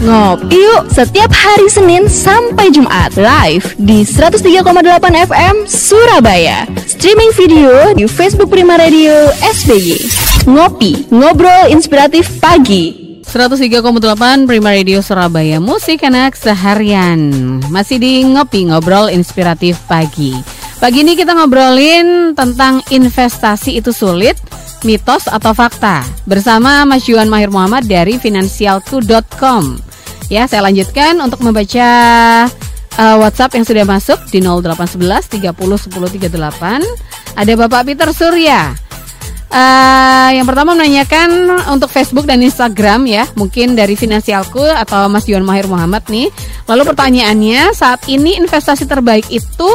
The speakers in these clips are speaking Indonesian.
Ngopi yuk setiap hari Senin sampai Jumat live di 103,8 FM Surabaya. Streaming video di Facebook Prima Radio SBY. Ngopi, ngobrol inspiratif pagi. 103,8 Prima Radio Surabaya Musik anak seharian Masih di Ngopi Ngobrol Inspiratif Pagi Pagi ini kita ngobrolin tentang investasi itu sulit Mitos atau fakta Bersama Mas Yuan Mahir Muhammad dari Finansialku.com Ya saya lanjutkan untuk membaca uh, WhatsApp yang sudah masuk di 0811 30 10 38 Ada Bapak Peter Surya Uh, yang pertama menanyakan untuk Facebook dan Instagram ya, mungkin dari Finansialku atau Mas Yuan Mahir Muhammad nih. Lalu pertanyaannya, saat ini investasi terbaik itu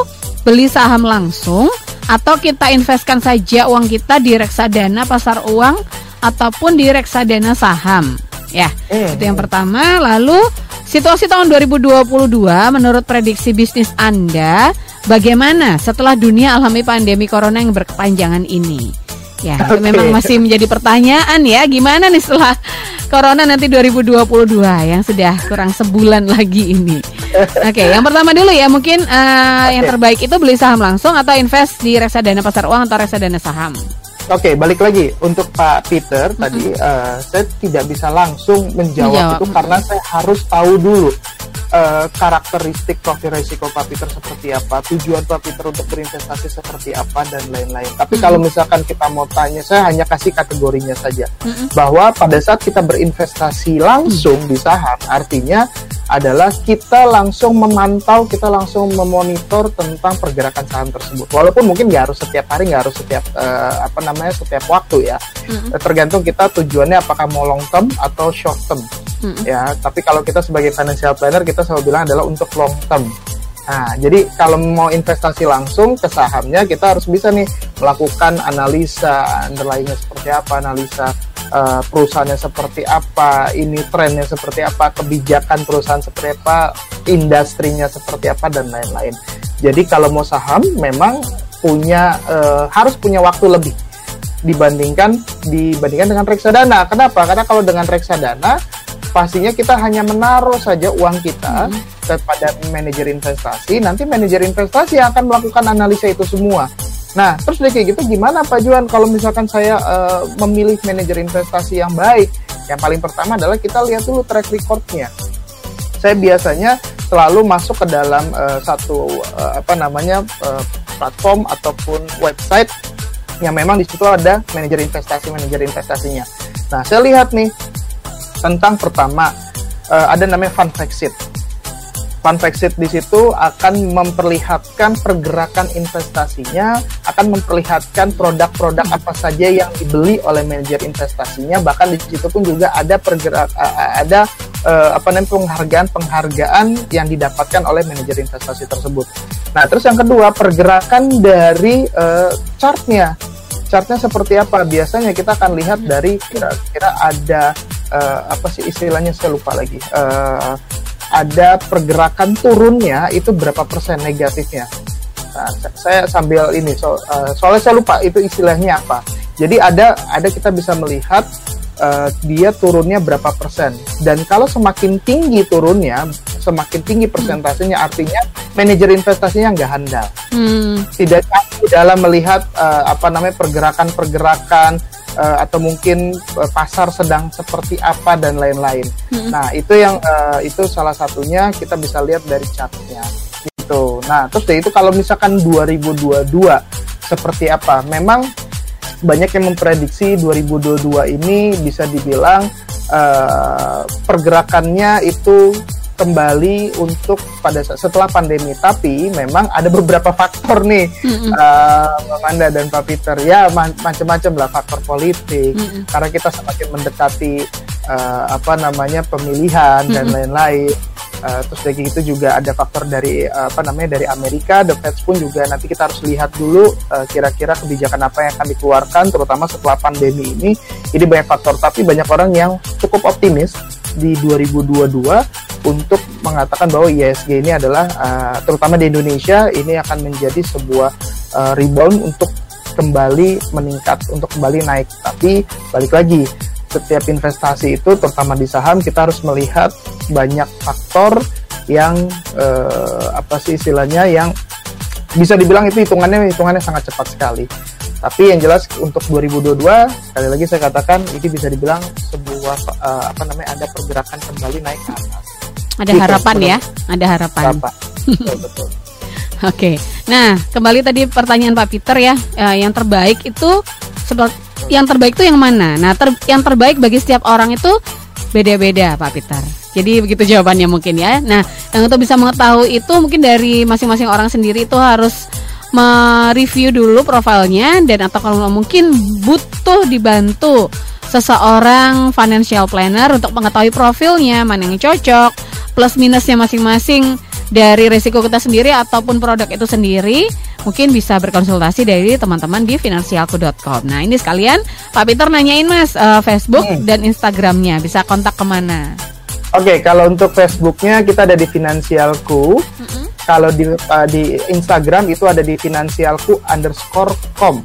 beli saham langsung atau kita investkan saja uang kita di reksadana pasar uang ataupun di reksadana saham. Ya, hmm. itu yang pertama. Lalu situasi tahun 2022 menurut prediksi bisnis Anda bagaimana setelah dunia alami pandemi corona yang berkepanjangan ini? Ya, okay. itu memang masih menjadi pertanyaan ya, gimana nih setelah Corona nanti 2022 yang sudah kurang sebulan lagi ini. Oke, okay, yang pertama dulu ya, mungkin uh, eh, okay. yang terbaik itu beli saham langsung atau invest di reksadana pasar uang atau reksadana saham. Oke, okay, balik lagi untuk Pak Peter mm -hmm. tadi uh, saya tidak bisa langsung menjawab, menjawab. itu karena saya harus tahu dulu uh, karakteristik profil risiko Pak Peter seperti apa, tujuan Pak Peter untuk berinvestasi seperti apa dan lain-lain. Tapi mm -hmm. kalau misalkan kita mau tanya, saya hanya kasih kategorinya saja mm -hmm. bahwa pada saat kita berinvestasi langsung mm -hmm. di saham, artinya adalah kita langsung memantau, kita langsung memonitor tentang pergerakan saham tersebut. Walaupun mungkin nggak harus setiap hari, nggak harus setiap uh, apa namanya setiap waktu ya. Mm-hmm. Tergantung kita tujuannya apakah mau long term atau short term. Mm-hmm. Ya, tapi kalau kita sebagai financial planner kita selalu bilang adalah untuk long term. Nah, jadi kalau mau investasi langsung ke sahamnya kita harus bisa nih melakukan analisa underlyingnya seperti apa, analisa uh, perusahaannya seperti apa, ini trennya seperti apa, kebijakan perusahaan seperti apa, industrinya seperti apa dan lain-lain. Jadi kalau mau saham memang punya uh, harus punya waktu lebih dibandingkan dibandingkan dengan reksadana. Kenapa? Karena kalau dengan reksadana pastinya kita hanya menaruh saja uang kita hmm. kepada manajer investasi. Nanti manajer investasi yang akan melakukan analisa itu semua. Nah, terus dari kayak gitu gimana Pak Juan kalau misalkan saya uh, memilih manajer investasi yang baik? Yang paling pertama adalah kita lihat dulu track recordnya. Saya biasanya selalu masuk ke dalam uh, satu uh, apa namanya uh, platform ataupun website yang memang di situ ada manajer investasi manajer investasinya. Nah, saya lihat nih tentang pertama uh, ada namanya fact sheet fund sheet di situ akan memperlihatkan pergerakan investasinya, akan memperlihatkan produk-produk apa saja yang dibeli oleh manajer investasinya, bahkan di situ pun juga ada pergerak ada uh, apa namanya penghargaan-penghargaan yang didapatkan oleh manajer investasi tersebut. Nah, terus yang kedua pergerakan dari uh, chartnya. Chartnya seperti apa? Biasanya kita akan lihat dari kira-kira ada uh, apa sih istilahnya saya lupa lagi. Uh, ada pergerakan turunnya itu berapa persen negatifnya. Nah, saya sambil ini so, uh, soalnya saya lupa itu istilahnya apa. Jadi ada ada kita bisa melihat uh, dia turunnya berapa persen dan kalau semakin tinggi turunnya semakin tinggi persentasenya artinya manajer investasinya nggak handal hmm. tidak dalam melihat uh, apa namanya pergerakan-pergerakan uh, atau mungkin uh, pasar sedang seperti apa dan lain-lain. Hmm. Nah itu yang uh, itu salah satunya kita bisa lihat dari chartnya gitu. Nah terus dari itu kalau misalkan 2022 seperti apa? Memang banyak yang memprediksi 2022 ini bisa dibilang uh, pergerakannya itu kembali untuk pada setelah pandemi. Tapi memang ada beberapa faktor nih, mm-hmm. uh, Amanda dan Pak Peter. Ya macam-macam lah faktor politik. Mm-hmm. Karena kita semakin mendekati uh, apa namanya pemilihan mm-hmm. dan lain-lain. Uh, terus dari itu juga ada faktor dari uh, apa namanya dari Amerika, The Fed pun juga nanti kita harus lihat dulu uh, kira-kira kebijakan apa yang akan dikeluarkan, terutama setelah pandemi ini. Ini banyak faktor, tapi banyak orang yang cukup optimis di 2022 untuk mengatakan bahwa ISG ini adalah uh, terutama di Indonesia ini akan menjadi sebuah uh, rebound untuk kembali meningkat untuk kembali naik tapi balik lagi setiap investasi itu terutama di saham kita harus melihat banyak faktor yang uh, apa sih istilahnya yang bisa dibilang itu hitungannya hitungannya sangat cepat sekali. Tapi yang jelas untuk 2022 sekali lagi saya katakan ini bisa dibilang sebuah uh, apa namanya ada pergerakan kembali naik ke atas. Ada gitu, harapan ya, ada harapan. Harapan. betul betul. Oke, nah kembali tadi pertanyaan Pak Peter ya, uh, yang terbaik itu seperti yang terbaik itu yang mana? Nah, ter, yang terbaik bagi setiap orang itu beda-beda Pak Peter. Jadi begitu jawabannya mungkin ya. Nah, yang untuk bisa mengetahui itu mungkin dari masing-masing orang sendiri itu harus mereview dulu profilnya dan atau kalau mungkin butuh dibantu seseorang financial planner untuk mengetahui profilnya mana yang cocok plus minusnya masing-masing dari resiko kita sendiri ataupun produk itu sendiri mungkin bisa berkonsultasi dari teman-teman di finansialku.com. Nah ini sekalian Pak Peter nanyain Mas uh, Facebook hmm. dan Instagramnya bisa kontak ke mana? Oke okay, kalau untuk Facebooknya kita ada di Finansialku. -hmm. Kalau di uh, di Instagram itu ada di Finansialku underscore com.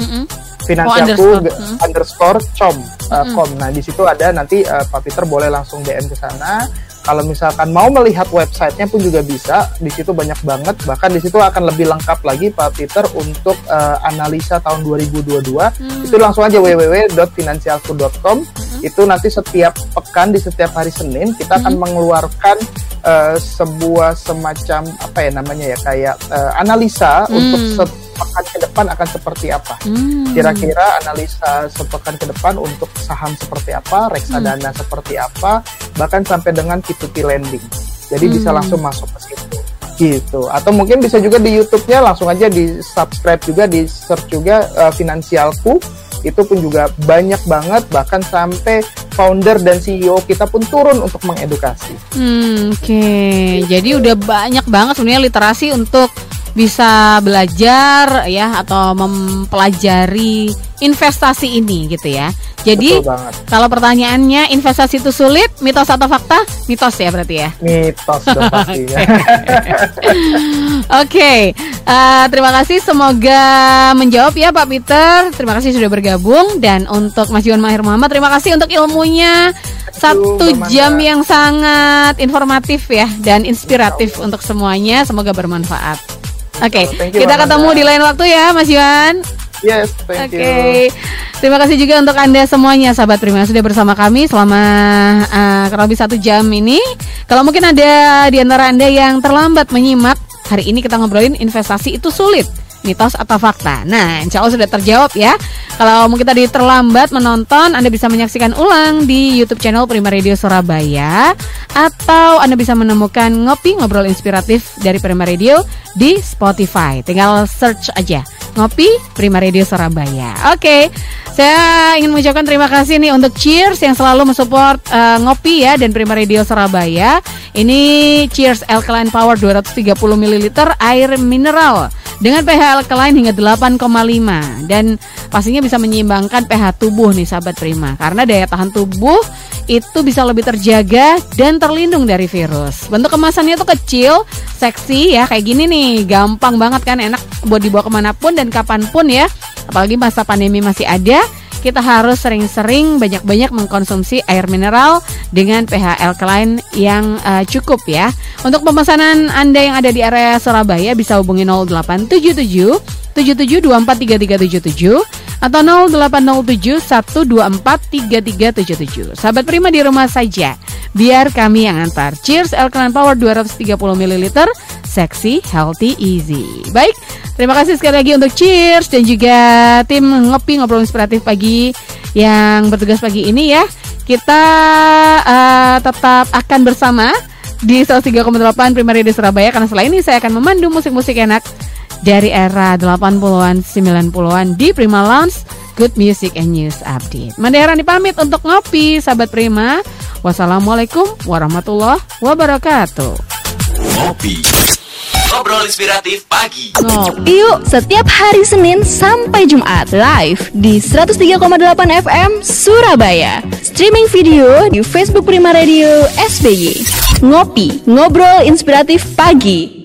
-hmm. Finansialku oh, underscore, underscore com. Uh, com. Nah di situ ada nanti uh, Pak Peter boleh langsung DM ke sana kalau misalkan mau melihat websitenya pun juga bisa di situ banyak banget bahkan di situ akan lebih lengkap lagi Pak Peter untuk uh, analisa tahun 2022 hmm. itu langsung aja www.finansialku.com hmm. itu nanti setiap pekan di setiap hari Senin kita hmm. akan mengeluarkan uh, sebuah semacam apa ya namanya ya kayak uh, analisa hmm. untuk sepekan ke depan akan seperti apa. Hmm. Kira-kira analisa sepekan ke depan untuk saham seperti apa, reksadana hmm. seperti apa, bahkan sampai dengan P2P lending. Jadi hmm. bisa langsung masuk ke situ gitu atau mungkin bisa juga di YouTube-nya langsung aja di subscribe juga di search juga uh, finansialku itu pun juga banyak banget bahkan sampai founder dan CEO kita pun turun untuk mengedukasi. Hmm, Oke, okay. jadi udah banyak banget sebenarnya literasi untuk bisa belajar ya atau mempelajari investasi ini gitu ya. Jadi kalau pertanyaannya investasi itu sulit, mitos atau fakta? Mitos ya berarti ya. Mitos pastinya. Oke, okay. uh, eh, terima kasih. Semoga menjawab ya Pak Peter. Terima kasih sudah bergabung dan untuk Mas Yuan Mahir Muhammad, terima kasih untuk ilmunya. Satu jam yang sangat informatif ya dan inspiratif untuk semuanya. Semoga bermanfaat. Oke, okay. kita ketemu di lain waktu ya, Mas Yuan. Yes, thank okay. you. Terima kasih juga untuk Anda semuanya, sahabat Prima, sudah bersama kami selama uh, kurang lebih satu jam ini. Kalau mungkin ada di antara Anda yang terlambat menyimak, hari ini kita ngobrolin investasi itu sulit mitos atau fakta. Nah, insya Allah sudah terjawab ya. Kalau mungkin tadi terlambat menonton, Anda bisa menyaksikan ulang di YouTube channel Prima Radio Surabaya atau Anda bisa menemukan ngopi ngobrol inspiratif dari Prima Radio di Spotify. Tinggal search aja ngopi Prima Radio Surabaya. Oke, saya ingin mengucapkan terima kasih nih untuk Cheers yang selalu mensupport uh, ngopi ya dan Prima Radio Surabaya. Ini Cheers Alkaline Power 230 ml air mineral dengan pH alkaline hingga 8,5 dan pastinya bisa menyeimbangkan pH tubuh nih sahabat Prima karena daya tahan tubuh itu bisa lebih terjaga dan terlindung dari virus. Bentuk kemasannya tuh kecil, seksi ya kayak gini nih, gampang banget kan, enak buat dibawa ke mana pun dan kapan pun ya. Apalagi masa pandemi masih ada, kita harus sering-sering banyak-banyak mengkonsumsi air mineral dengan pH alkaline yang uh, cukup ya. Untuk pemesanan Anda yang ada di area Surabaya bisa hubungi 0877 77243377 atau 0807 1243377. Sahabat Prima di rumah saja. Biar kami yang antar. Cheers Alkaline Power 230 ml. Seksi, healthy, easy. Baik, Terima kasih sekali lagi untuk Cheers dan juga tim ngopi ngobrol inspiratif pagi yang bertugas pagi ini ya. Kita uh, tetap akan bersama di 103,8 Primary di Surabaya karena setelah ini saya akan memandu musik-musik enak dari era 80-an 90-an di Prima Lounge Good Music and News Update. Mandaherani pamit untuk ngopi sahabat Prima. Wassalamualaikum warahmatullahi wabarakatuh. Ngopi Ngobrol inspiratif pagi. Ngopi yuk setiap hari Senin sampai Jumat live di 103,8 FM Surabaya. Streaming video di Facebook Prima Radio SBY. Ngopi, ngobrol inspiratif pagi.